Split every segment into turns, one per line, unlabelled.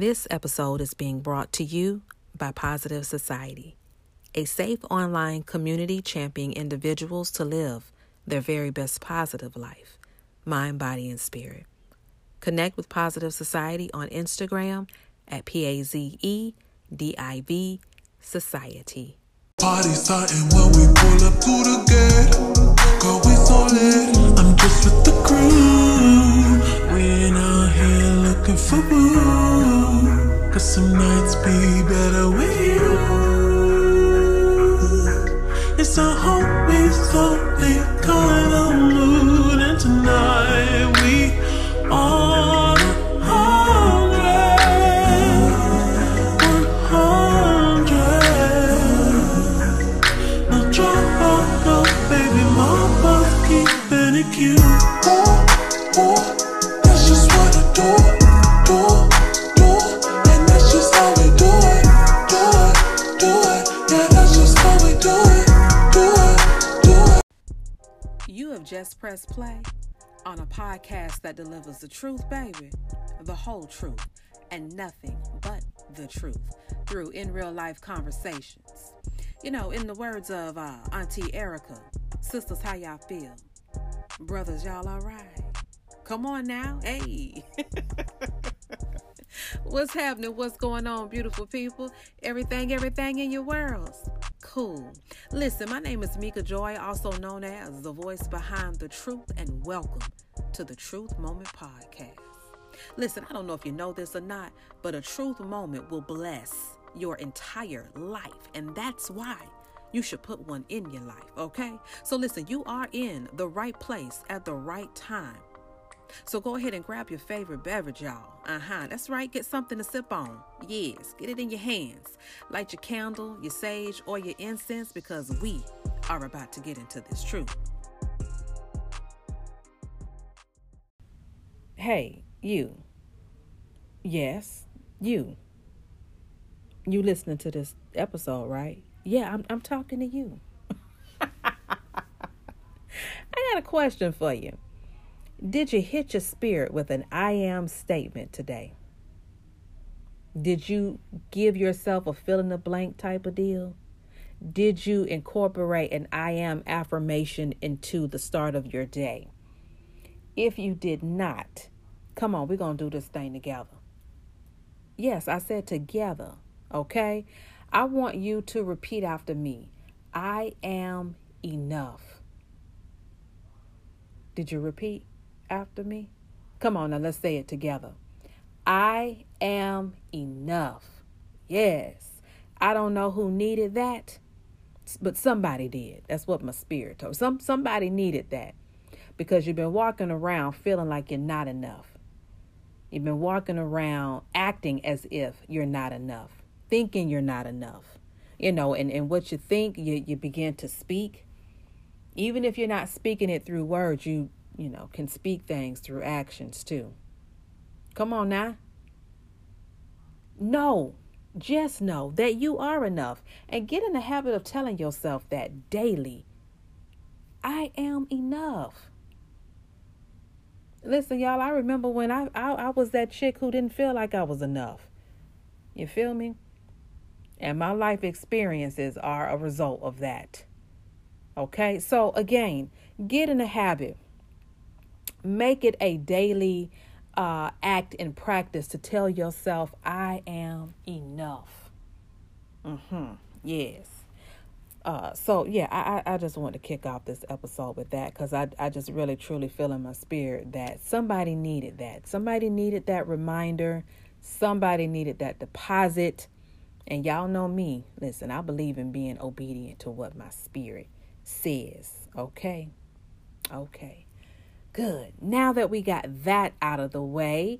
This episode is being brought to you by Positive Society, a safe online community championing individuals to live their very best positive life, mind, body, and spirit. Connect with Positive Society on Instagram at P A Z E D I V Society.
Party starting when we pull up to the gate. Girl, we so lit. I'm just with the crew. We here looking for boo. Cause some nights be better with you. It's a homie lonely kind of mood. And tonight we on
Pressed play on a podcast that delivers the truth, baby, the whole truth, and nothing but the truth through in real life conversations. You know, in the words of uh, Auntie Erykah, sisters, how y'all feel? Brothers, y'all all right? Come on now, hey. What's happening? What's going on, beautiful people? Everything, everything in your worlds. Cool. Listen, my name is Mika Joi, also known as the voice behind the truth, and welcome to the Truth Moment Podcast. Listen, I don't know if you know this or not, but a truth moment will bless your entire life, and that's why you should put one in your life, okay? So listen, you are in the right place at the right time. So go ahead and grab your favorite beverage, y'all. Uh huh. That's right. Get something to sip on. Yes. Get it in your hands. Light your candle, your sage, or your incense because we are about to get into this truth. Hey, you. Yes, you. You listening to this episode, right? Yeah, I'm, I'm talking to you. I got a question for you. Did you hit your spirit with an I am statement today? Did you give yourself a fill in the blank type of deal? Did you incorporate an I am affirmation into the start of your day? If you did not, come on, we're going to do this thing together. Yes, I said together, okay? I want you to repeat after me I am enough. Did you repeat after me? Come on now, let's say it together. I am enough. Yes. I don't know who needed that, but somebody did. That's what my spirit told. Some somebody needed that because you've been walking around feeling like you're not enough. You've been walking around acting as if you're not enough, thinking you're not enough. You know, and, and what you think, you, you begin to speak. Even if you're not speaking it through words, you you know, can speak things through actions too. Come on now. No, just know that you are enough and get in the habit of telling yourself that daily. I am enough. Listen, y'all, I remember when I, I, I was that chick who didn't feel like I was enough. You feel me? And my life experiences are a result of that. Okay? So, again, get in the habit make it a daily uh, act and practice to tell yourself, I am enough. Mm-hmm. Yes. Uh, so yeah, I, I just want to kick off this episode with that because I, I just really truly feel in my spirit that somebody needed that. Somebody needed that reminder. Somebody needed that deposit. And y'all know me. Listen, I believe in being obedient to what my spirit says. Okay? Okay. Good. Now that we got that out of the way,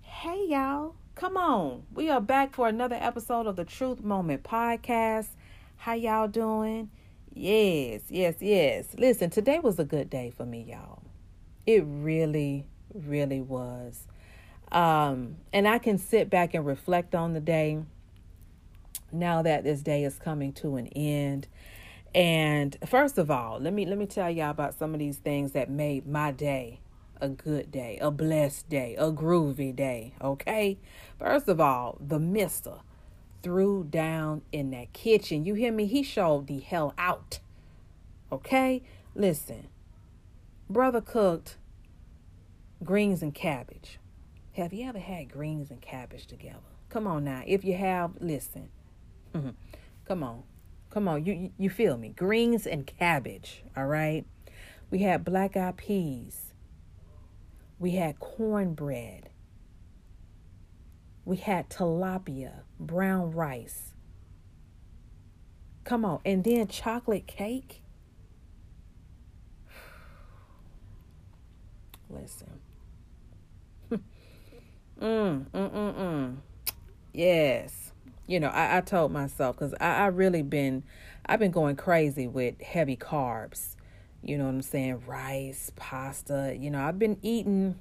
hey y'all, come on. We are back for another episode of the Truth Moment podcast. How y'all doing? Yes, yes, yes. Listen, today was a good day for me, y'all. It really, really was. Um, and I can sit back and reflect on the day now that this day is coming to an end. And first of all, let me let me tell y'all about some of these things that made my day a good day, a blessed day, a groovy day, okay? First of all, the mister threw down in that kitchen. You hear me? He showed the hell out. Okay? Listen, brother cooked greens and cabbage. Have you ever had greens and cabbage together? Come on now. If you have, listen. Mm-hmm. Come on. Come on. You, you feel me? Greens and cabbage. All right. We had black eyed peas. We had cornbread. We had tilapia, brown rice. Come on. And then chocolate cake. Listen. mm, mm, mm, mm. Yes. You know, I, I told myself because I, I really been, I've been going crazy with heavy carbs. You know what I'm saying? Rice, pasta. You know, I've been eating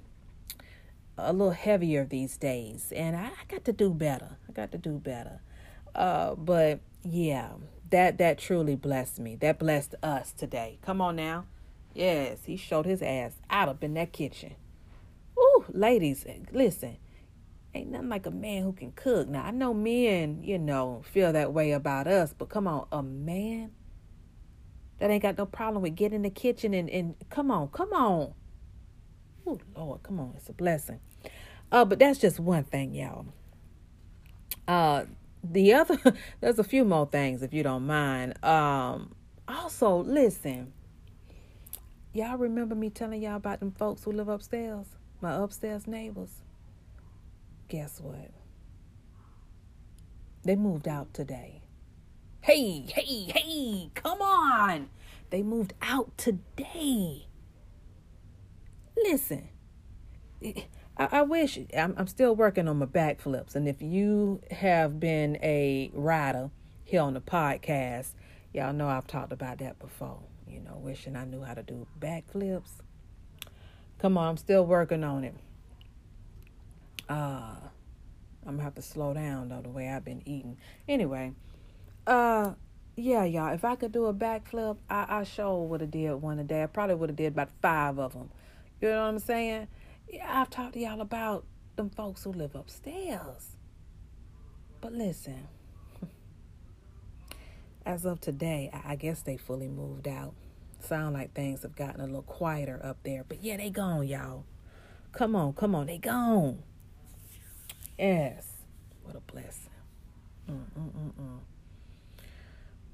a little heavier these days, and I, I got to do better. I got to do better. Uh, but yeah, that that truly blessed me. That blessed us today. Come on now. Yes, he showed his ass out up in that kitchen. Ooh, ladies, listen. Ain't nothing like a man who can cook. Now I know men, you know, feel that way about us, but come on, a man that ain't got no problem with getting in the kitchen and, and come on, come on. Oh Lord, come on, it's a blessing. Uh, but that's just one thing, y'all. Uh, the other, there's a few more things if you don't mind. Um, also, listen, y'all remember me telling y'all about them folks who live upstairs, my upstairs neighbors. Guess what? They moved out today. Hey, hey, hey, come on. They moved out today. Listen, I, I wish I'm, I'm still working on my backflips. And if you have been a rider here on the podcast, y'all know I've talked about that before. You know, wishing I knew how to do backflips. Come on, I'm still working on it. Uh, I'm gonna have to slow down though the way I've been eating. Anyway, uh, yeah, y'all. If I could do a backflip, I, I sure would have did one a day. I probably would have did about five of them. You know what I'm saying? Yeah, I've talked to y'all about them folks who live upstairs. But listen, as of today, I guess they fully moved out. Sound like things have gotten a little quieter up there. But yeah, they gone, y'all. Come on, come on, they gone. Yes. What a blessing. Mm-mm-mm-mm.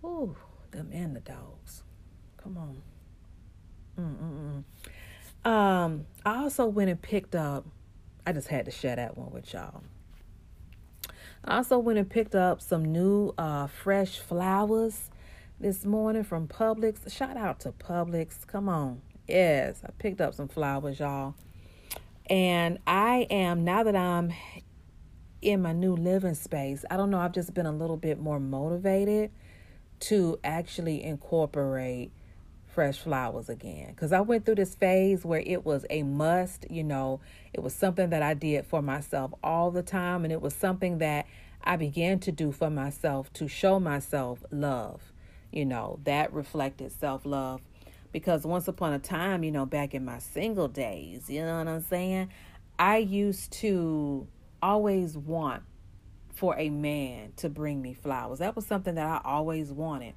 Ooh, them and the dogs. Come on. Mm-mm-mm. Um, I also went and picked up, I just had to share that one with y'all. I also went and picked up some new uh, fresh flowers this morning from Publix. Shout out to Publix. Come on. Yes, I picked up some flowers, y'all. And I am, now that I'm in my new living space, I don't know, I've just been a little bit more motivated to actually incorporate fresh flowers again because I went through this phase where it was a must, you know, it was something that I did for myself all the time, and it was something that I began to do for myself to show myself love, you know, that reflected self love. Because once upon a time, you know, back in my single days, you know what I'm saying? I used to always want for a man to bring me flowers. That was something that I always wanted.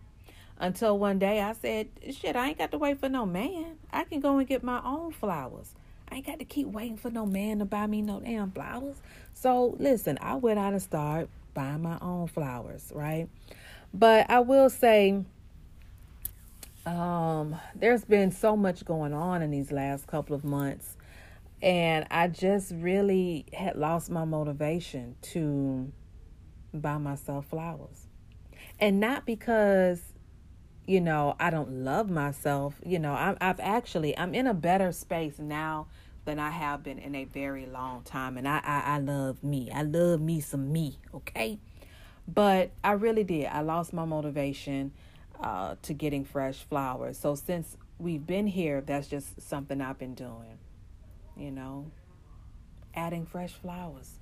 Until one day I said, shit, I ain't got to wait for no man. I can go and get my own flowers. I ain't got to keep waiting for no man to buy me no damn flowers. So listen, I went out and started buying my own flowers, right? But I will say, um, there's been so much going on in these last couple of months. And I just really had lost my motivation to buy myself flowers. And not because, you know, I don't love myself. You know, I'm, I've actually, I'm in a better space now than I have been in a very long time. And I, I, I love me. I love me some me, okay? But I really did. I lost my motivation uh, to getting fresh flowers. So since we've been here, that's just something I've been doing, you know, adding fresh flowers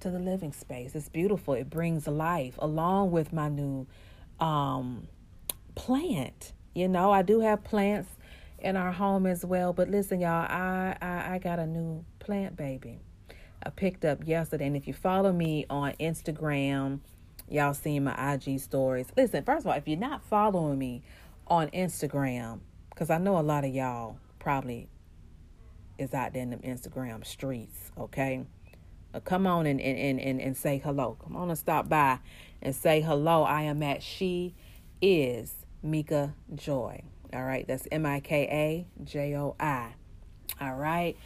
to the living space. It's beautiful. It brings life along with my new um, plant. You know, I do have plants in our home as well. But listen, y'all, I, I, I got a new plant baby. I picked up yesterday. And if you follow me on Instagram, y'all seen my IG stories. Listen, first of all, if you're not following me on Instagram, because I know a lot of y'all probably is out there in the Instagram streets, okay? Uh, come on and, and, and, and say hello. Come on and stop by and say hello. I am at She Is Mika Joi. All right, that's M I K A J O I. All right,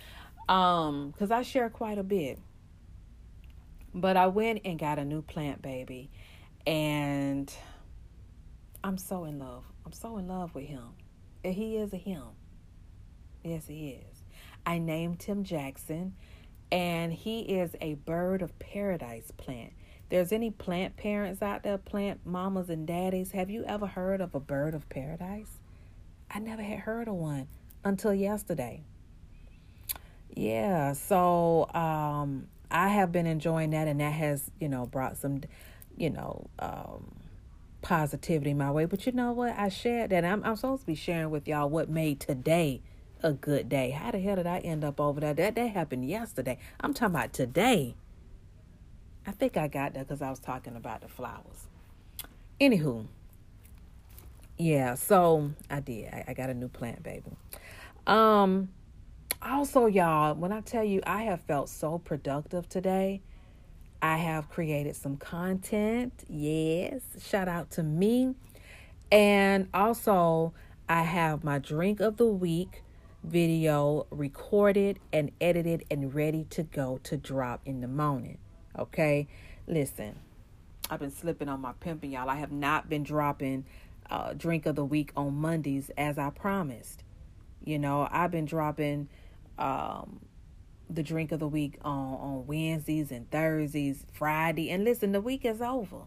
um, because I share quite a bit. But I went and got a new plant baby, and I'm so in love. I'm so in love with him. He is a him. Yes, he is. I named him Jackson, and he is a bird of paradise plant. There's any plant parents out there, plant mamas and daddies, have you ever heard of a bird of paradise? I never had heard of one until yesterday. Yeah, so um, I have been enjoying that, and that has, you know, brought some, you know, um, positivity my way. But you know what? I shared that. I'm, I'm supposed to be sharing with y'all what made today a good day. How the hell did I end up over there? That that happened yesterday. I'm talking about today. I think I got that because I was talking about the flowers. Anywho, yeah, so I did. I, I got a new plant, baby. Um, also, y'all, when I tell you I have felt so productive today, I have created some content. Yes, shout out to me. And also, I have my drink of the week video recorded and edited and ready to go to drop in the morning. Okay, listen, I've been slipping on my pimping, y'all. I have not been dropping uh, drink of the week on Mondays as I promised. You know, I've been dropping um, the drink of the week on, on Wednesdays and Thursdays, Friday. And listen, the week is over,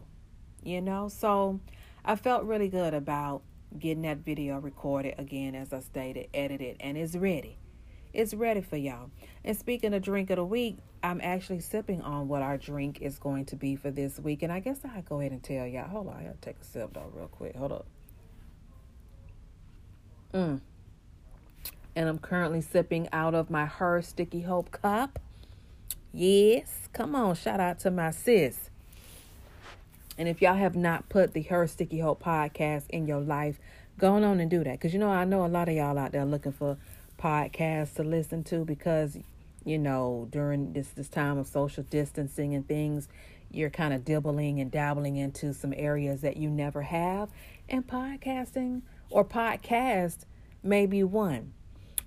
you know? So I felt really good about getting that video recorded again, as I stated, edited, and it's ready. It's ready for y'all. And speaking of drink of the week, I'm actually sipping on what our drink is going to be for this week. And I guess I'll go ahead and tell y'all. Hold on, I gotta take a sip though, real quick. Hold up. Mm. And I'm currently sipping out of my Her Sticky Hope cup. Yes, come on, shout out to my sis. And if y'all have not put the Her Sticky Hope podcast in your life, go on and do that. Because you know, I know a lot of y'all out there looking for podcasts to listen to because you know during this this time of social distancing and things you're kind of dibbling and dabbling into some areas that you never have and podcasting or podcast may be one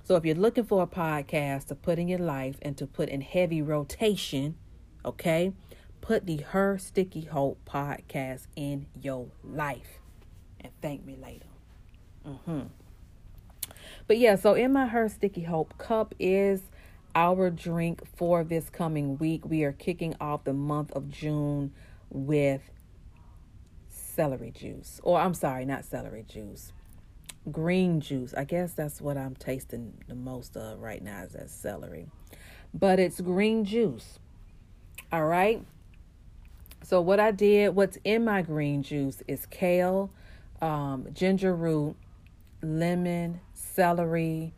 so if you're looking for a podcast to put in your life and to put in heavy rotation okay put the her sticky hope podcast in your life and thank me later mm-hmm but yeah, so in my Her Sticky Hope cup is our drink for this coming week. We are kicking off the month of June with celery juice. Or I'm sorry, not celery juice. Green juice. I guess that's what I'm tasting the most of right now is that celery. But it's green juice. All right. So what I did, what's in my green juice is kale, um, ginger root, lemon, celery,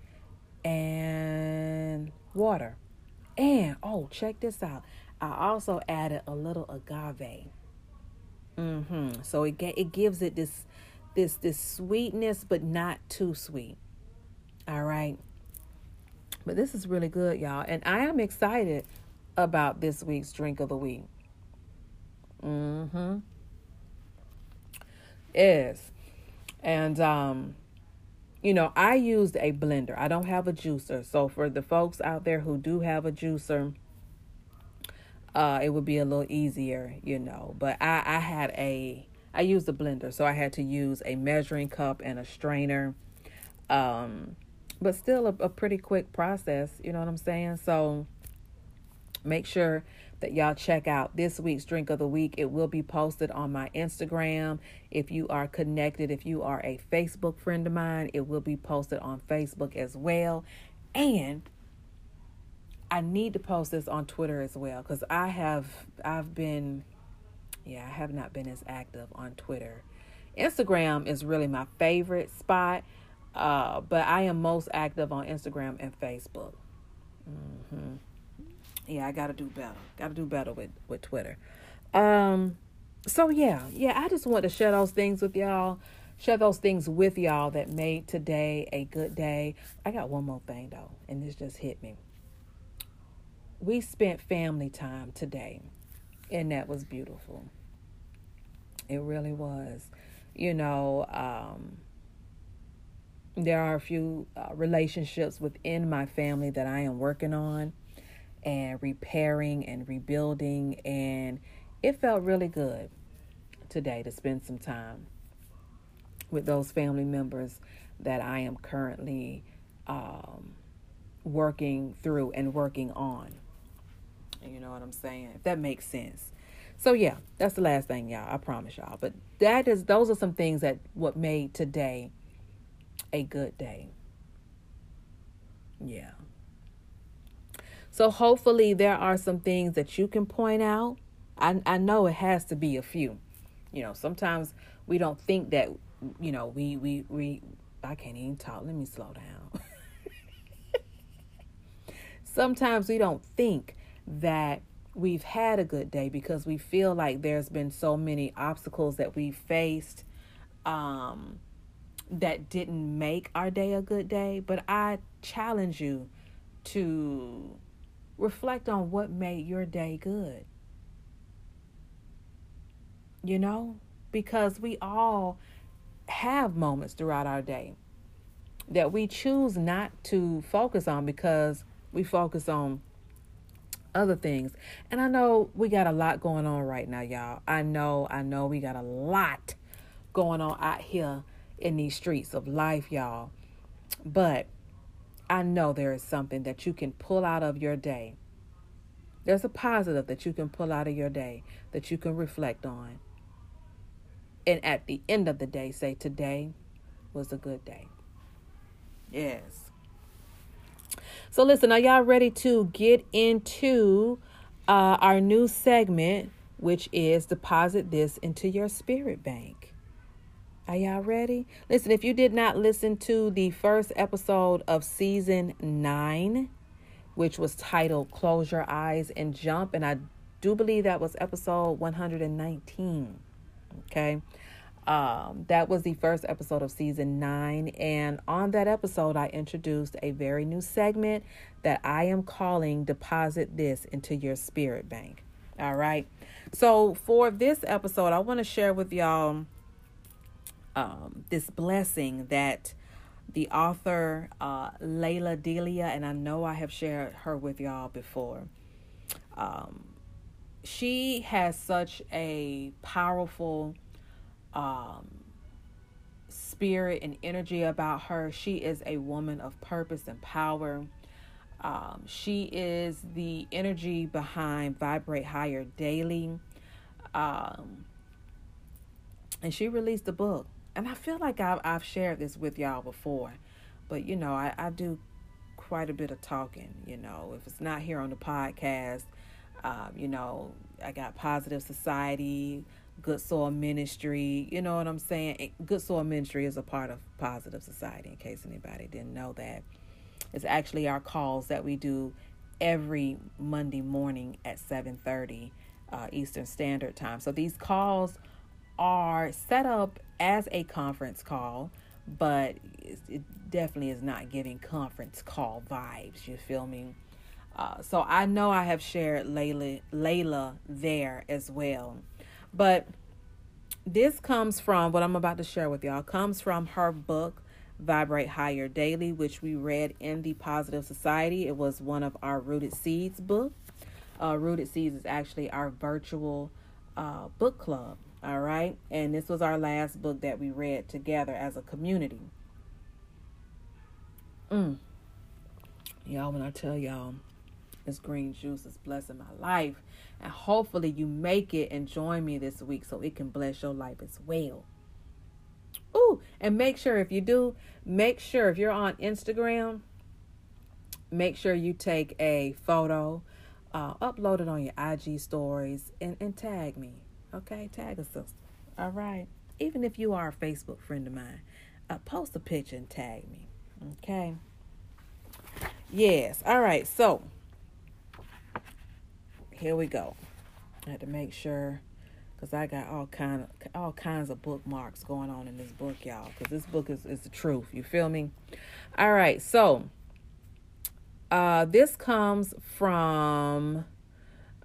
and water. And oh, check this out. I also added a little agave. Mhm. So it it gives it this this this sweetness but not too sweet. All right. But this is really good, y'all. And I am excited about this week's drink of the week. Mhm. Is. And um you know, I used a blender. I don't have a juicer. So for the folks out there who do have a juicer, uh, it would be a little easier, you know. But I, I had a, I used a blender, so I had to use a measuring cup and a strainer. Um, but still a, a pretty quick process, you know what I'm saying? So make sure that y'all check out this week's drink of the week. It will be posted on my Instagram. If you are connected, if you are a Facebook friend of mine, it will be posted on Facebook as well. And I need to post this on Twitter as well because I have I've been yeah, I have not been as active on Twitter. Instagram is really my favorite spot. Uh, but I am most active on Instagram and Facebook. hmm Yeah, I gotta do better. Gotta do better with with Twitter. Um, so yeah, yeah. I just want to share those things with y'all. Share those things with y'all that made today a good day. I got one more thing though, and this just hit me. We spent family time today, and that was beautiful. It really was. You know, um, there are a few uh, relationships within my family that I am working on and repairing and rebuilding, and it felt really good today to spend some time with those family members that I am currently um, working through and working on. You know what I'm saying? If that makes sense. So yeah, that's the last thing, y'all. I promise y'all. But that is those are some things that what made today a good day. Yeah. So hopefully there are some things that you can point out. I I know it has to be a few. You know, sometimes we don't think that you know, we we we I can't even talk. Let me slow down. sometimes we don't think that we've had a good day because we feel like there's been so many obstacles that we faced um that didn't make our day a good day, but I challenge you to reflect on what made your day good. You know, because we all have moments throughout our day that we choose not to focus on because we focus on other things. And I know we got a lot going on right now, y'all. I know, I know we got a lot going on out here in these streets of life, y'all. But I know there is something that you can pull out of your day. There's a positive that you can pull out of your day that you can reflect on. And at the end of the day, say, Today was a good day. Yes. So, listen, are y'all ready to get into uh, our new segment, which is Deposit This into Your Spirit Bank? Are y'all ready? Listen, if you did not listen to the first episode of season nine, which was titled Close Your Eyes and Jump, and I do believe that was episode 119. Okay. Um, that was the first episode of season nine. And on that episode, I introduced a very new segment that I am calling Deposit This into Your Spirit Bank. All right. So, for this episode, I want to share with y'all um, this blessing that the author uh, Lalah Delia, and I know I have shared her with y'all before. Um, she has such a powerful um, spirit and energy about her. She is a woman of purpose and power. Um, she is the energy behind Vibrate Higher Daily. Um, and she released a book and I feel like I've, I've shared this with y'all before, but you know, I, I do quite a bit of talking. You know, if it's not here on the podcast, um, you know, I got Positive Society, Good Soil Ministry. You know what I'm saying? Good Soil Ministry is a part of Positive Society, in case anybody didn't know that. It's actually our calls that we do every Monday morning at 7:30 uh, Eastern Standard Time. So these calls are set up as a conference call, but it definitely is not giving conference call vibes. You feel me? Uh, so I know I have shared Layla, Lalah there as well, but this comes from what I'm about to share with y'all. Comes from her book Vibrate Higher Daily, which we read in the Positive Society. It was one of our Rooted Seeds book. Uh, Rooted Seeds is actually our virtual uh, book club all right. And this was our last book that we read together as a community. Mm. Y'all, when I tell y'all this green juice is blessing my life. And hopefully you make it and join me this week so it can bless your life as well. Ooh, and make sure if you do, make sure if you're on Instagram, make sure you take a photo, uh, upload it on your IG stories, and, and tag me. Okay, tag a sister. All right. Even if you are a Facebook friend of mine, Uh, post a picture and tag me. Okay. Yes. All right. So here we go. I had to make sure because I got all kind of all kinds of bookmarks going on in this book, y'all. Because this book is is the truth. You feel me? All right. So uh, this comes from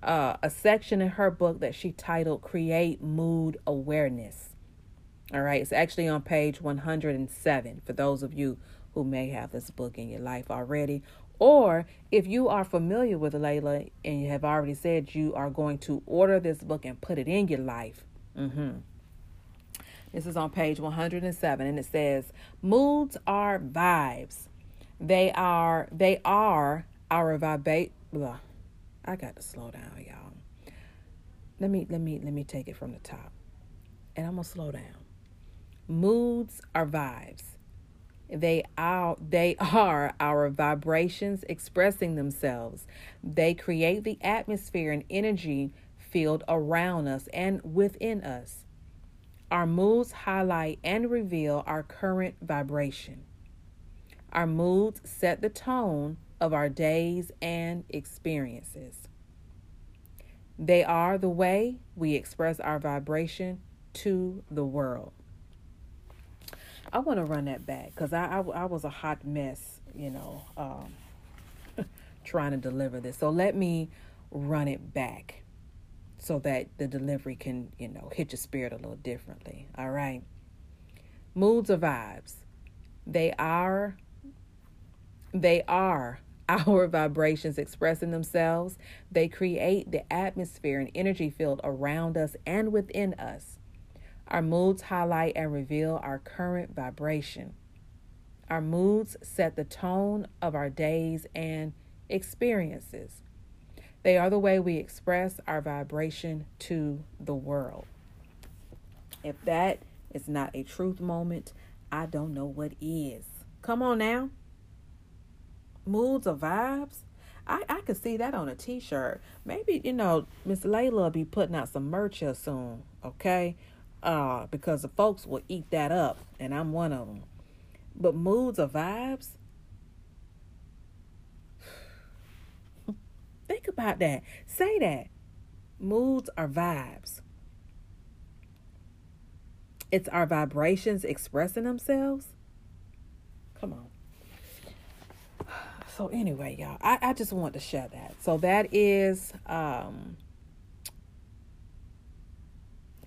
uh, a section in her book that she titled "Create Mood Awareness." All right, it's actually on page 107 for those of you who may have this book in your life already. Or if you are familiar with Lalah and you have already said you are going to order this book and put it in your life. Mm-hmm. This is on page 107 and it says, Moods are vibes. They are they are our vibe I got to slow down, y'all. Let me let me let me take it from the top. And I'm gonna slow down. Moods are vibes. They are they are our vibrations expressing themselves. They create the atmosphere and energy field around us and within us. Our moods highlight and reveal our current vibration. Our moods set the tone of our days and experiences. They are the way we express our vibration to the world. I want to run that back because I, I, I was a hot mess, you know, um, trying to deliver this. So let me run it back so that the delivery can, you know, hit your spirit a little differently. All right. Moods or vibes. They are they are our vibrations expressing themselves. They create the atmosphere and energy field around us and within us. Our moods highlight and reveal our current vibration. Our moods set the tone of our days and experiences. They are the way we express our vibration to the world. If that is not a truth moment, I don't know what is. Come on now. Moods or vibes? I, I could see that on a t shirt. Maybe, you know, Miss Lalah will be putting out some merch here soon, okay? uh, because the folks will eat that up, and I'm one of them. But moods or vibes, think about that. Say that. Moods are vibes. It's our vibrations expressing themselves. Come on. So anyway, y'all, I, I just want to share that. So that is um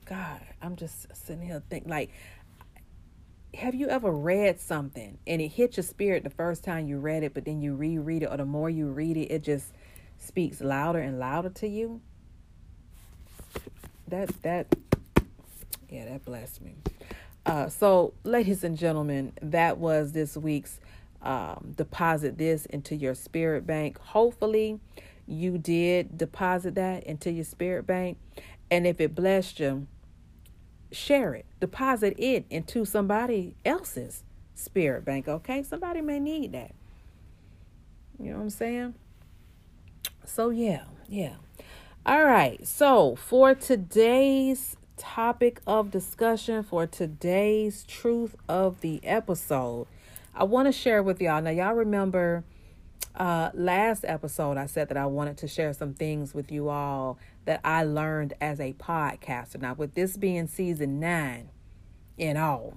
God, I'm just sitting here thinking like have you ever read something and it hit your spirit the first time you read it, but then you reread it, or the more you read it, it just speaks louder and louder to you? That that yeah, that blessed me. Uh, so, ladies and gentlemen, that was this week's um, deposit this into your spirit bank. Hopefully, you did deposit that into your spirit bank, and if it blessed you share it, deposit it into somebody else's spirit bank, okay? Somebody may need that. You know what I'm saying? So, yeah, yeah. All right. So, for today's topic of discussion, for today's truth of the episode, I want to share with y'all. Now, y'all remember uh, last episode, I said that I wanted to share some things with you all that I learned as a podcaster. Now, with this being season nine in all,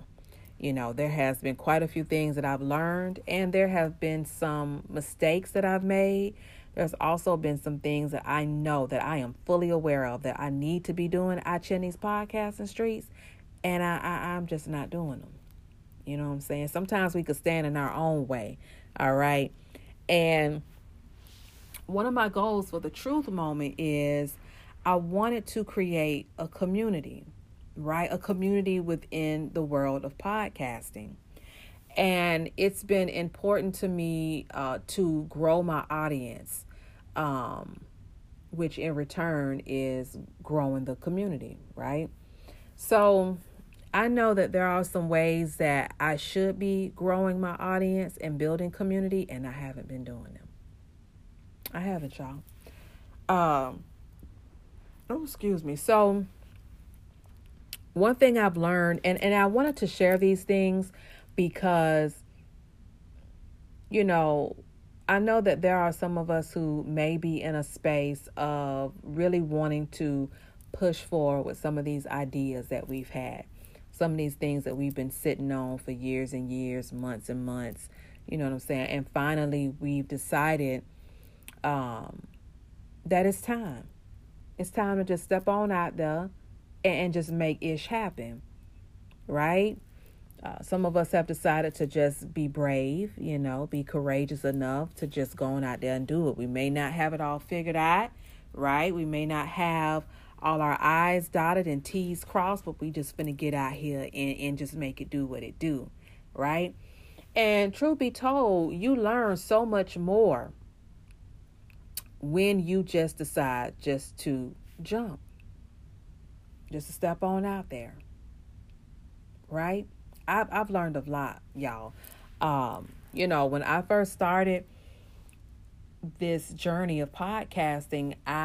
you know, there has been quite a few things that I've learned, and there have been some mistakes that I've made. There's also been some things that I know that I am fully aware of that I need to be doing at Chinese podcasting streets, and I, I I'm just not doing them. You know what I'm saying? Sometimes we could stand in our own way. All right. And one of my goals for the truth moment is I wanted to create a community, right? A community within the world of podcasting. And it's been important to me uh, to grow my audience, um, which in return is growing the community, right? So I know that there are some ways that I should be growing my audience and building community, and I haven't been doing them. I haven't, y'all. Um, oh, excuse me. So, one thing I've learned, and, and I wanted to share these things because, you know, I know that there are some of us who may be in a space of really wanting to push forward with some of these ideas that we've had, some of these things that we've been sitting on for years and years, months and months. You know what I'm saying? And finally, we've decided um, that it's time. It's time to just step on out there and, and just make ish happen, right? Uh, some of us have decided to just be brave, you know, be courageous enough to just go on out there and do it. We may not have it all figured out, right? We may not have all our I's dotted and T's crossed, but we just gonna get out here and, and just make it do what it do, right? And truth be told, you learn so much more when you just decide just to jump, just to step on out there, right? I've I've learned a lot, y'all. Um, you know, when I first started this journey of podcasting, I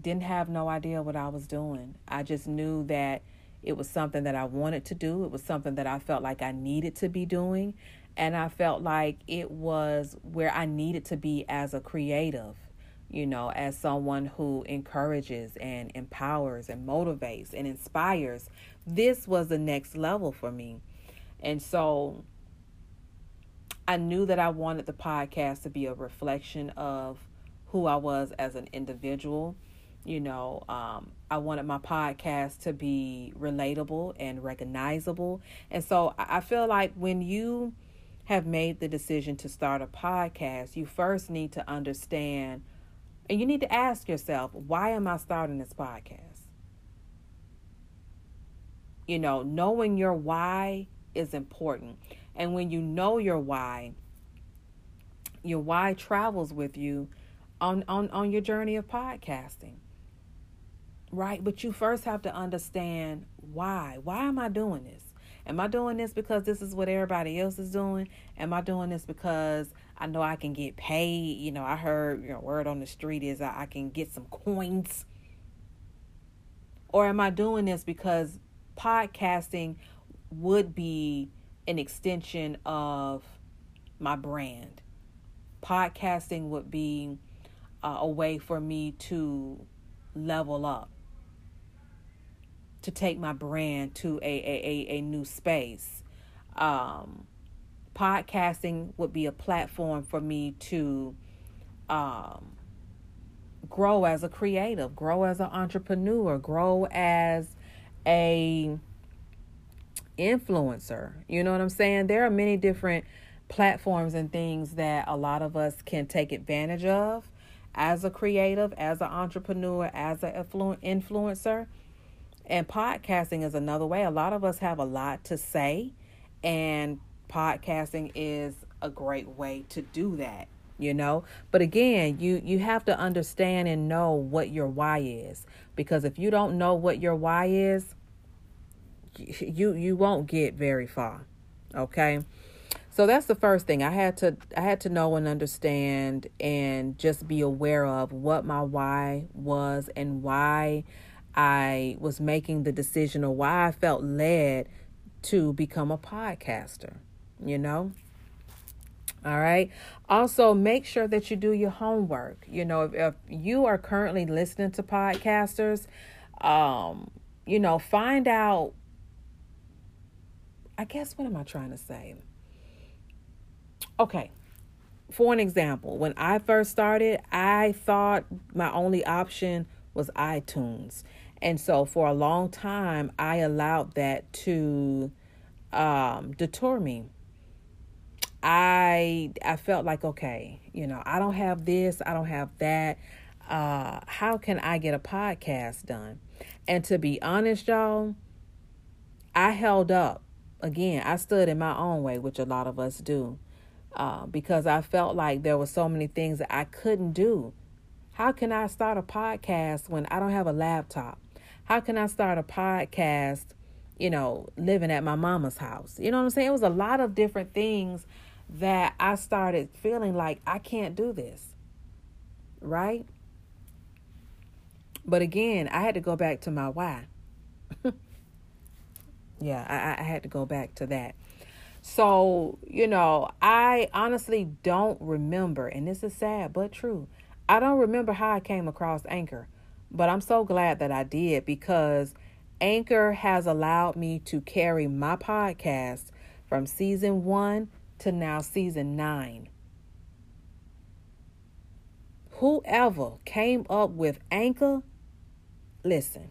didn't have no idea what I was doing. I just knew that it was something that I wanted to do. It was something that I felt like I needed to be doing. And I felt like it was where I needed to be as a creative, you know, as someone who encourages and empowers and motivates and inspires this was the next level for me. And so I knew that I wanted the podcast to be a reflection of who I was as an individual. You know, um, I wanted my podcast to be relatable and recognizable. And so I feel like when you have made the decision to start a podcast, you first need to understand and you need to ask yourself, why am I starting this podcast? You know, knowing your why is important. And when you know your why, your why travels with you on, on, on your journey of podcasting. Right? But you first have to understand why. Why am I doing this? Am I doing this because this is what everybody else is doing? Am I doing this because I know I can get paid? You know, I heard you know, word on the street is I, I can get some coins. Or am I doing this because podcasting would be an extension of my brand. Podcasting would be uh, a way for me to level up, to take my brand to a, a, a, a new space. Um, podcasting would be a platform for me to um, grow as a creative, grow as an entrepreneur, grow as a influencer. You know what I'm saying? There are many different platforms and things that a lot of us can take advantage of as a creative, as an entrepreneur, as an influencer. And podcasting is another way. A lot of us have a lot to say, and podcasting is a great way to do that you know? But again you you have to understand and know what your why is. Because if you don't know what your why is you you won't get very far okay? So that's the first thing. I had to i had to know and understand and just be aware of what my why was and why i was making the decision or why i felt led to become a podcaster you know all right. Also, make sure that you do your homework. You know, if, if you are currently listening to podcasters, um, you know, find out. I guess what am I trying to say? Okay. For an example, when I first started, I thought my only option was iTunes. And so for a long time, I allowed that to um, deter me I I felt like okay, you know, I don't have this, I don't have that. Uh, how can I get a podcast done? And to be honest, y'all, I held up. Again, I stood in my own way, which a lot of us do, uh, because I felt like there were so many things that I couldn't do. How can I start a podcast when I don't have a laptop? How can I start a podcast, you know, living at my mama's house? You know what I'm saying? It was a lot of different things that I started feeling like I can't do this. Right? But again, I had to go back to my why. yeah, I, I had to go back to that. So, you know, I honestly don't remember, and this is sad but true. I don't remember how I came across Anchor, but I'm so glad that I did because Anchor has allowed me to carry my podcast from season one to now season nine. Whoever came up with Anchor, listen,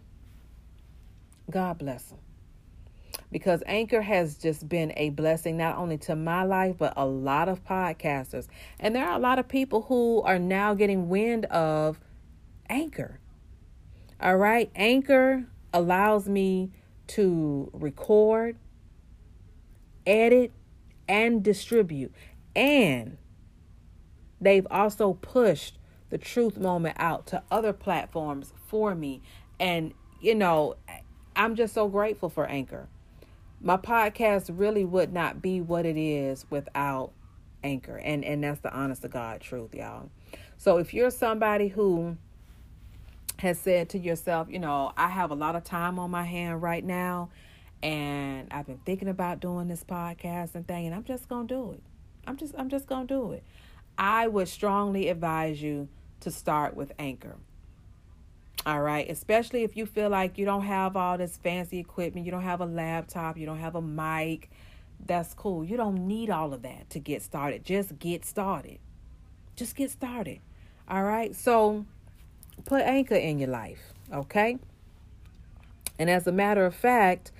God bless them because Anchor has just been a blessing not only to my life but a lot of podcasters. And there are a lot of people who are now getting wind of Anchor. All right, Anchor allows me to record, edit, and distribute. And they've also pushed the truth moment out to other platforms for me. And, you know, I'm just so grateful for Anchor my podcast really would not be what it is without Anchor. And and that's the honest to God truth, y'all. So if you're somebody who has said to yourself, you know, I have a lot of time on my hand right now and I've been thinking about doing this podcast and thing and I'm just to do it. I'm just I'm just to do it. I would strongly advise you to start with Anchor. All right, especially if you feel like you don't have all this fancy equipment, you don't have a laptop, you don't have a mic. That's cool. You don't need all of that to get started. Just get started. Just get started. All right. So put anchor in your life, okay? And as a matter of fact,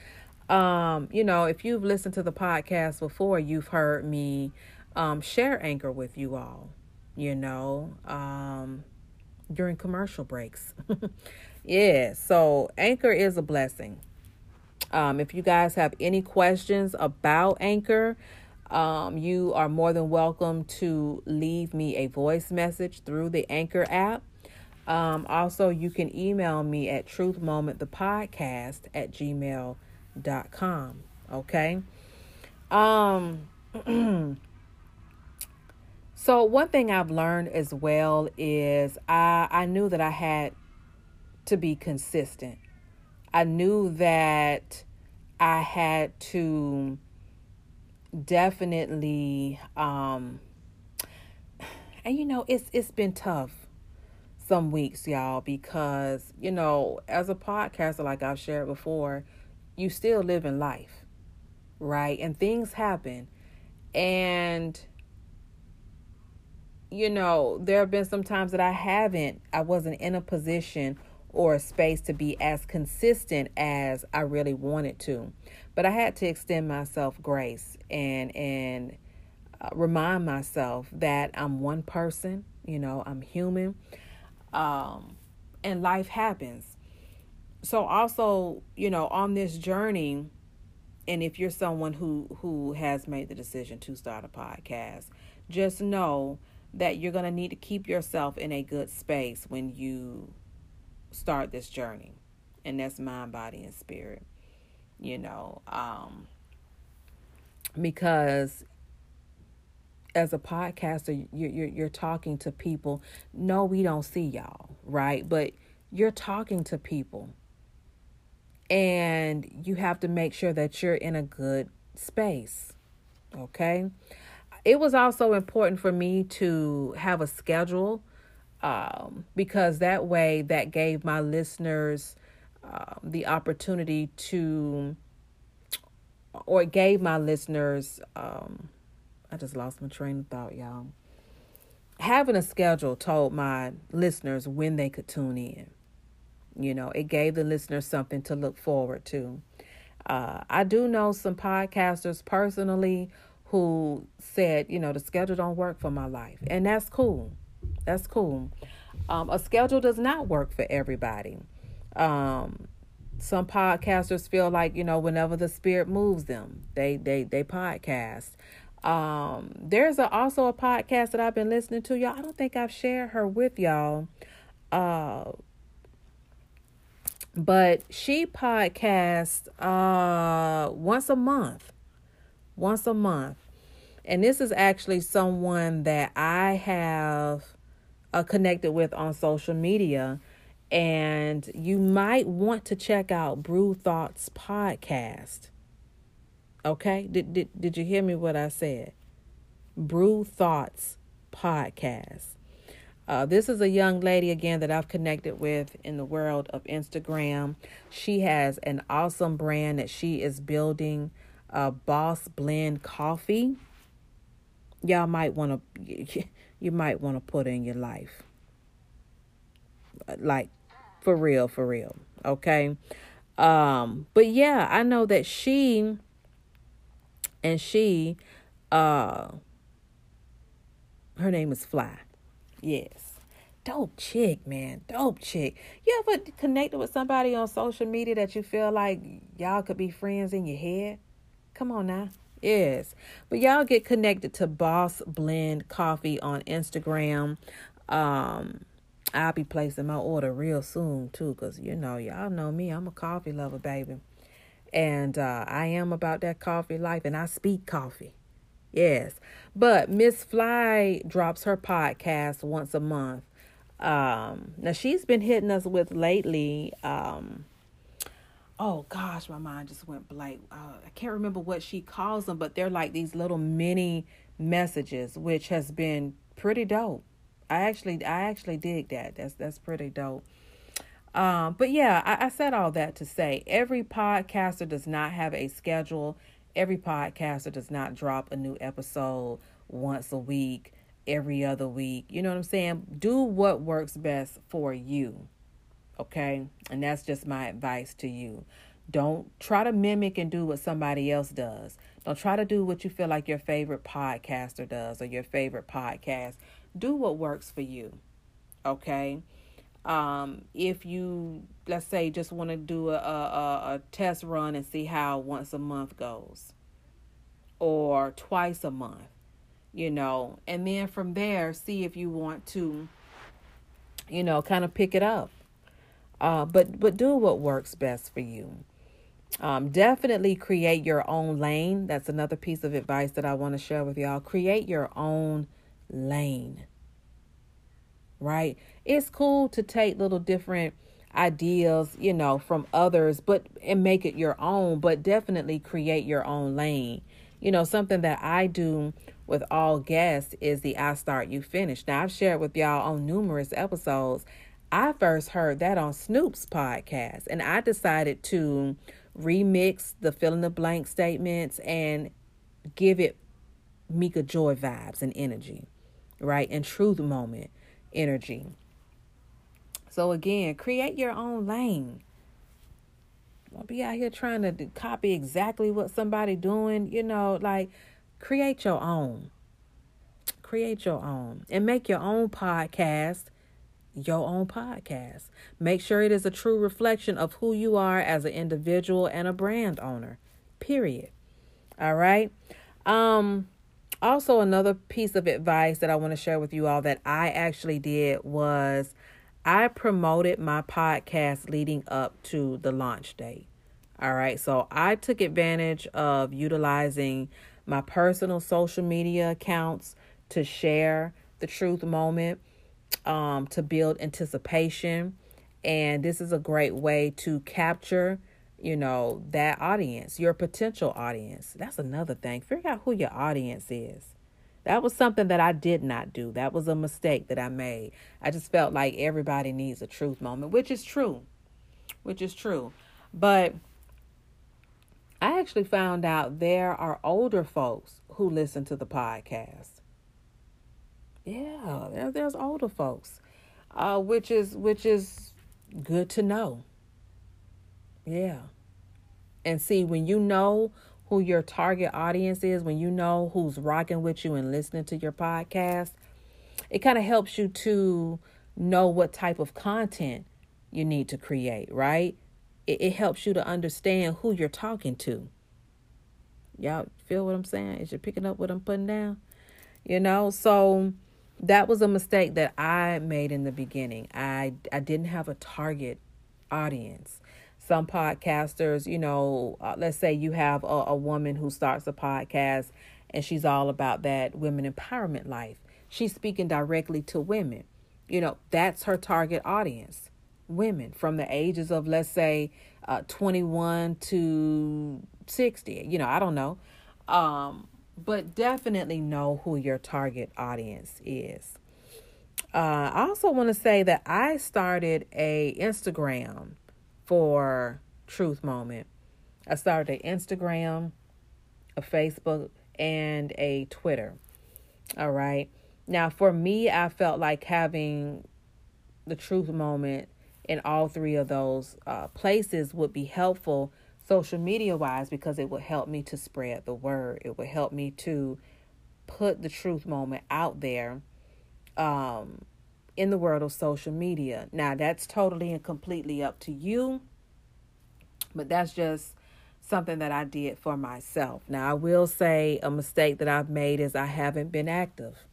um, you know, if you've listened to the podcast before, you've heard me um, share anchor with you all. You know, um, during commercial breaks. yeah, so Anchor is a blessing. Um, if you guys have any questions about Anchor, um, you are more than welcome to leave me a voice message through the Anchor app. Um, also, you can email me at truthmomentthepodcast at gmail.com. Okay. Um, So one thing I've learned as well is I I knew that I had to be consistent. I knew that I had to definitely um and you know it's it's been tough some weeks y'all because you know as a podcaster like I've shared before you still live in life right and things happen and you know, there have been some times that I haven't, I wasn't in a position or a space to be as consistent as I really wanted to. But I had to extend myself grace and and uh, remind myself that I'm one person, you know, I'm human. Um and life happens. So also, you know, on this journey and if you're someone who who has made the decision to start a podcast, just know that you're going to need to keep yourself in a good space when you start this journey. And that's mind, body, and spirit. You know, um, because as a podcaster, you're, you're, you're talking to people. No, we don't see y'all, right? But you're talking to people, and you have to make sure that you're in a good space. Okay, it was also important for me to have a schedule um, because that way that gave my listeners uh, the opportunity to or gave my listeners um, i just lost my train of thought y'all. Having a schedule told my listeners when they could tune in. You know it gave the listeners something to look forward to. Uh, i do know some podcasters personally who said, you know, the schedule don't work for my life. And that's cool. That's cool. Um, a schedule does not work for everybody. Um, some podcasters feel like, you know, whenever the spirit moves them, they they they podcast. Um, there's a, also a podcast that I've been listening to, y'all. I don't think I've shared her with y'all. Uh, but she podcasts uh once a month. Once a month. And this is actually someone that I have uh, connected with on social media. And you might want to check out Brew Thoughts podcast. Okay? Did, did, did you hear me what I said? Brew Thoughts Podcast. Uh, this is a young lady again that I've connected with in the world of Instagram. She has an awesome brand that she is building, uh, Boss Blend Coffee. Y'all might want to, you might want to put in your life, like for real, for real. Okay, um, but yeah, I know that she and she, uh, her name is Fly Yes. Dope chick, man. Dope chick. You ever connected with somebody on social media that you feel like y'all could be friends in your head? Come on now. Yes. But y'all get connected to Boss Blend Coffee on Instagram. Um, I'll be placing my order real soon too, cause you know y'all know me. I'm a coffee lover, baby, and uh, I am about that coffee life, and I speak coffee. Yes. But Miss Fly drops her podcast once a month. Um, now she's been hitting us with lately. Um, oh gosh, my mind just went blank. Uh, I can't remember what she calls them, but they're like these little mini messages, which has been pretty dope. I actually, I actually dig that. That's that's pretty dope. Um, but yeah, I, I said all that to say every podcaster does not have a schedule every podcaster does not drop a new episode once a week, every other week. You know what I'm saying? Do what works best for you. Okay? And that's just my advice to you. Don't try to mimic and do what somebody else does. Don't try to do what you feel like your favorite podcaster does or your favorite podcast. Do what works for you. Okay? Um, if you let's say just want to do a, a, a test run and see how once a month goes or twice a month you know and then from there see if you want to you know kind of pick it up uh, but but do what works best for you um, definitely create your own lane that's another piece of advice that i want to share with y'all create your own lane right? It's cool to take little different ideas, you know, from others, but and make it your own, but definitely create your own lane. You know, something that I do with all guests is the I start you finish. Now I've shared with y'all on numerous episodes. I first heard that on Snoop's podcast and I decided to remix the fill in the blank statements and give it Mika Joi vibes and energy, right? And truth moment energy. So again, create your own lane. Don't be out here trying to copy exactly what somebody doing. You know, like create your own. Create your own and make your own podcast your own podcast. Make sure it is a true reflection of who you are as an individual and a brand owner. Period. All right. Um also, another piece of advice that I want to share with you all that I actually did was I promoted my podcast leading up to the launch date. All right, so I took advantage of utilizing my personal social media accounts to share the truth moment, um, to build anticipation. And this is a great way to capture you know, that audience, your potential audience. That's another thing. Figure out who your audience is. That was something that I did not do. That was a mistake that I made. I just felt like everybody needs a truth moment, which is true. Which is true. But I actually found out there are older folks who listen to the podcast. Yeah, there, there's older folks. Uh, which is which is good to know. Yeah. And see, when you know who your target audience is, when you know who's rocking with you and listening to your podcast, it kind of helps you to know what type of content you need to create, right? It, it helps you to understand who you're talking to. Y'all feel what I'm saying? Is you picking up what I'm putting down? You know, so that was a mistake that I made in the beginning. I I didn't have a target audience some podcasters, you know, uh, let's say you have a, a woman who starts a podcast and she's all about that women empowerment life. She's speaking directly to women. You know, that's her target audience. women from the ages of, let's say, uh, 21 to 60. You know, I don't know. Um, but definitely know who your target audience is. Uh, I also want to say that I started a Instagram for Truth Moment. I started an Instagram, a Facebook, and a Twitter. All right. Now, for me, I felt like having the Truth Moment in all three of those uh, places would be helpful social media wise because it would help me to spread the word. It would help me to put the truth moment out there um, in the world of social media. Now, that's totally and completely up to you, but that's just something that I did for myself. Now, I will say a mistake that I've made is I haven't been active.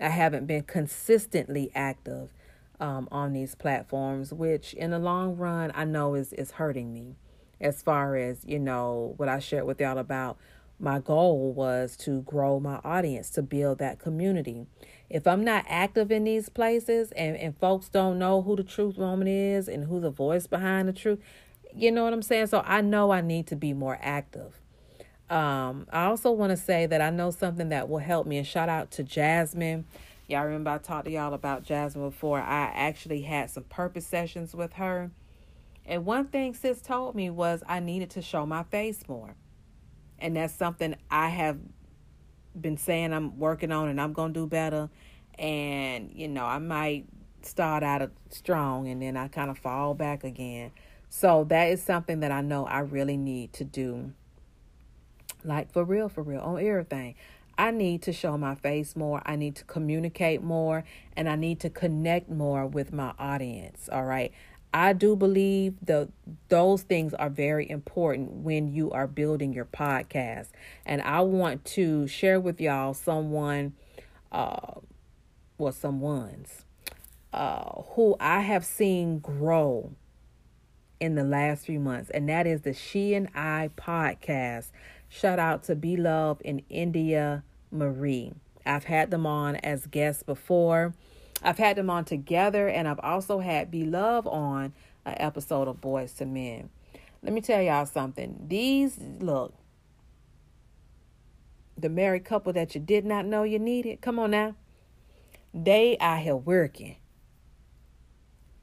I haven't been consistently active um, on these platforms, which in the long run I know is is hurting me. As far as you know, what I shared with y'all about my goal was to grow my audience, to build that community. If I'm not active in these places and, and folks don't know who the truth moment is and who the voice behind the truth, you know what I'm saying? So I know I need to be more active. Um, I also want to say that I know something that will help me, and shout out to Jasmine. Y'all remember I talked to y'all about Jasmine before. I actually had some purpose sessions with her. And one thing sis told me was I needed to show my face more. And that's something I have been saying I'm working on and I'm going to do better. And, you know, I might start out strong and then I kind of fall back again. So that is something that I know I really need to do. Like for real, for real, on everything. I need to show my face more. I need to communicate more and I need to connect more with my audience. All right. I do believe the those things are very important when you are building your podcast. And I want to share with y'all someone uh well someone's uh who I have seen grow in the last few months, and that is the She and I podcast. Shout out to Be Love in India Marie. I've had them on as guests before. I've had them on together, and I've also had Be Love on an episode of Boys to Men. Let me tell y'all something. These, look, the married couple that you did not know you needed, come on now. They are here working.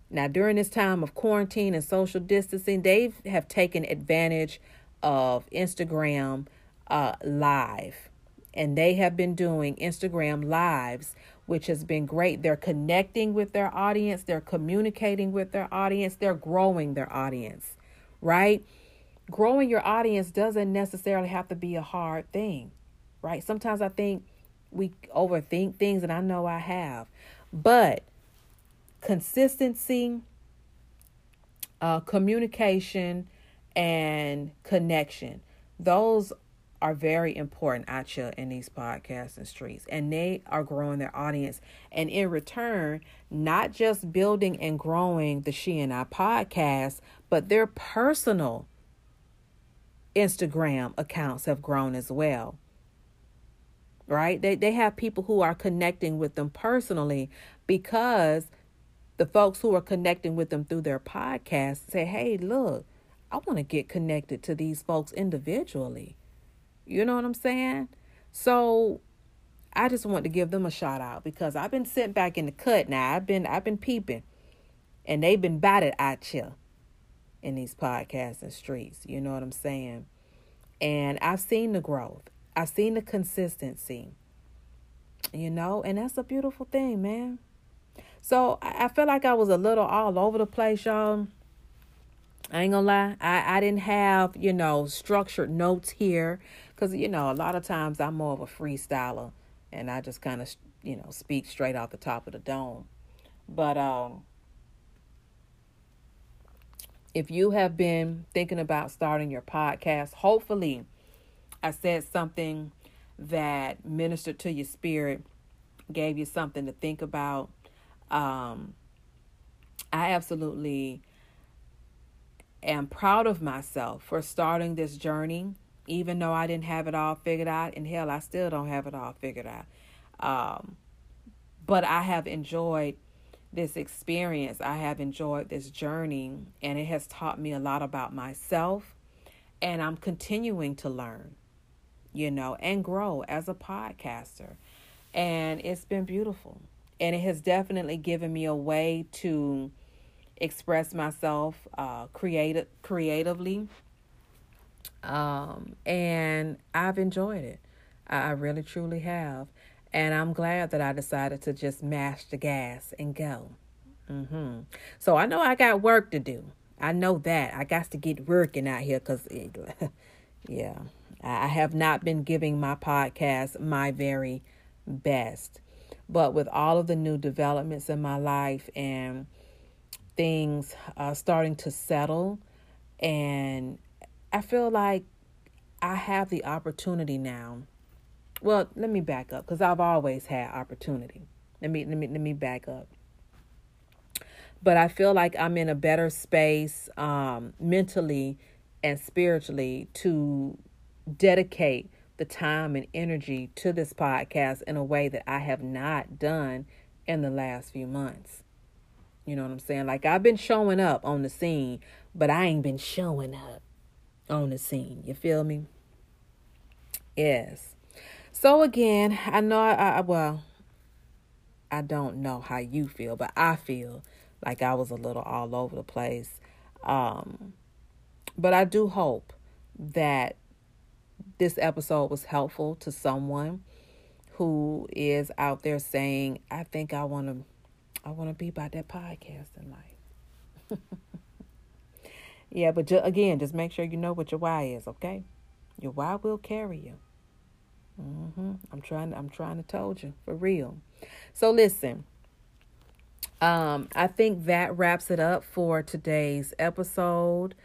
Now, during this time of quarantine and social distancing, they have taken advantage of Instagram uh, Live and they have been doing Instagram lives, which has been great. They're connecting with their audience, they're communicating with their audience, they're growing their audience, right? Growing your audience doesn't necessarily have to be a hard thing, right? Sometimes I think we overthink things, and I know I have, but consistency, uh, communication, and connection. Those are very important out in these podcasts and streets. And they are growing their audience. And in return not just building and growing the she and i podcast but their personal instagram accounts have grown as well. Right? They they have people who are connecting with them personally because the folks who are connecting with them through their podcast say hey look i want to get connected to these folks individually you know what I'm saying? So I just want to give them a shout out because I've been sitting back in the cut now. I've been I've been peeping. And they've been batted at you in these podcasts and streets. You know what I'm saying? And I've seen the growth. I've seen the consistency. You know, and that's a beautiful thing, man. So I feel like I was a little all over the place, y'all. I ain't gonna lie. I, I didn't have, you know, structured notes here because, you know, a lot of times I'm more of a freestyler and I just kind of, you know, speak straight off the top of the dome. But um, if you have been thinking about starting your podcast, hopefully I said something that ministered to your spirit, gave you something to think about. Um, I absolutely am proud of myself for starting this journey even though I didn't have it all figured out, and hell, I still don't have it all figured out. Um, but I have enjoyed this experience. I have enjoyed this journey, and it has taught me a lot about myself. And I'm continuing to learn, you know, and grow as a podcaster. And it's been beautiful. And it has definitely given me a way to express myself uh, creative, creatively. Um, and I've enjoyed it. I, I really, truly have. And I'm glad that I decided to just mash the gas and go. Mm-hmm. So I know I got work to do. I know that. I got to get working out here because, yeah, I have not been giving my podcast my very best. But with all of the new developments in my life and things uh, starting to settle, and I feel like I have the opportunity now well, let me back up because I've always had opportunity. Let me let me let me back up. But I feel like I'm in a better space um, mentally and spiritually to dedicate the time and energy to this podcast in a way that I have not done in the last few months. You know what I'm saying? Like I've been showing up on the scene, but I ain't been showing up on the scene. You feel me? Yes. So again, I know I, I well, I don't know how you feel, but I feel like I was a little all over the place. Um, but I do hope that this episode was helpful to someone who is out there saying, I think I want to I want to be by that podcast in life. yeah, but ju- again, just make sure you know what your why is, okay? Your why will carry you. Mm-hmm. I'm trying. I'm trying to told you for real. So listen. Um, I think that wraps it up for today's episode.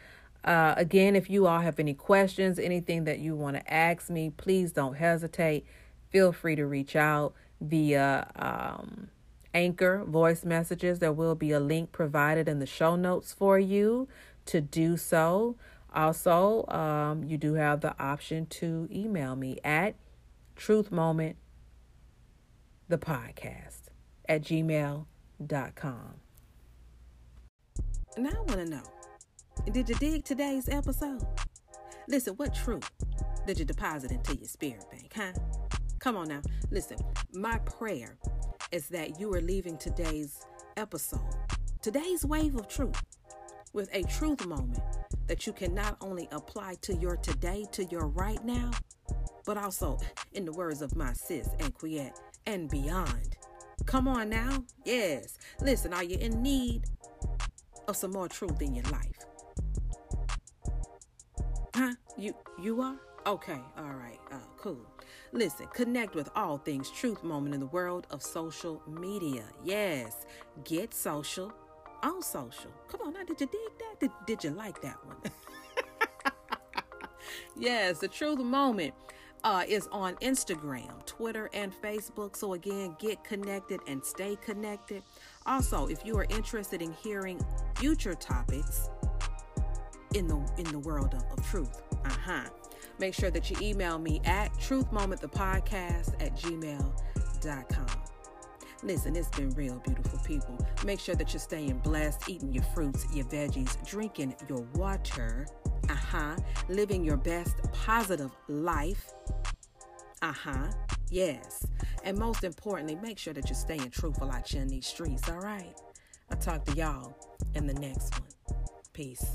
Uh, again, if you all have any questions, anything that you want to ask me, please don't hesitate. Feel free to reach out via um, Anchor voice messages. There will be a link provided in the show notes for you to do so. Also, um, you do have the option to email me at Truth Moment, the podcast at gmail.com. Now I want to know did you dig today's episode? Listen, what truth did you deposit into your spirit bank, huh? Come on now. Listen, my prayer is that you are leaving today's episode, today's wave of truth, with a truth moment that you can not only apply to your today, to your right now, but also in the words of my sis and Quiet and beyond. Come on now. Yes. Listen, are you in need of some more truth in your life? Huh? You you are? Okay, all right, uh, cool. Listen, connect with all things truth moment in the world of social media. Yes, get social on social. Come on now, did you dig that? Did, did you like that one? yes, the truth moment uh, is on Instagram, Twitter, and Facebook. So again, get connected and stay connected. Also, if you are interested in hearing future topics in the in the world of, of truth, uh-huh. Make sure that you email me at truthmomentthepodcast at gmail.com. Listen, it's been real, beautiful people. Make sure that you're staying blessed, eating your fruits, your veggies, drinking your water, uh huh, living your best positive life uh huh. Yes. And most importantly, make sure that you're staying truthful out in these streets, all right? I'll talk to y'all in the next one. Peace.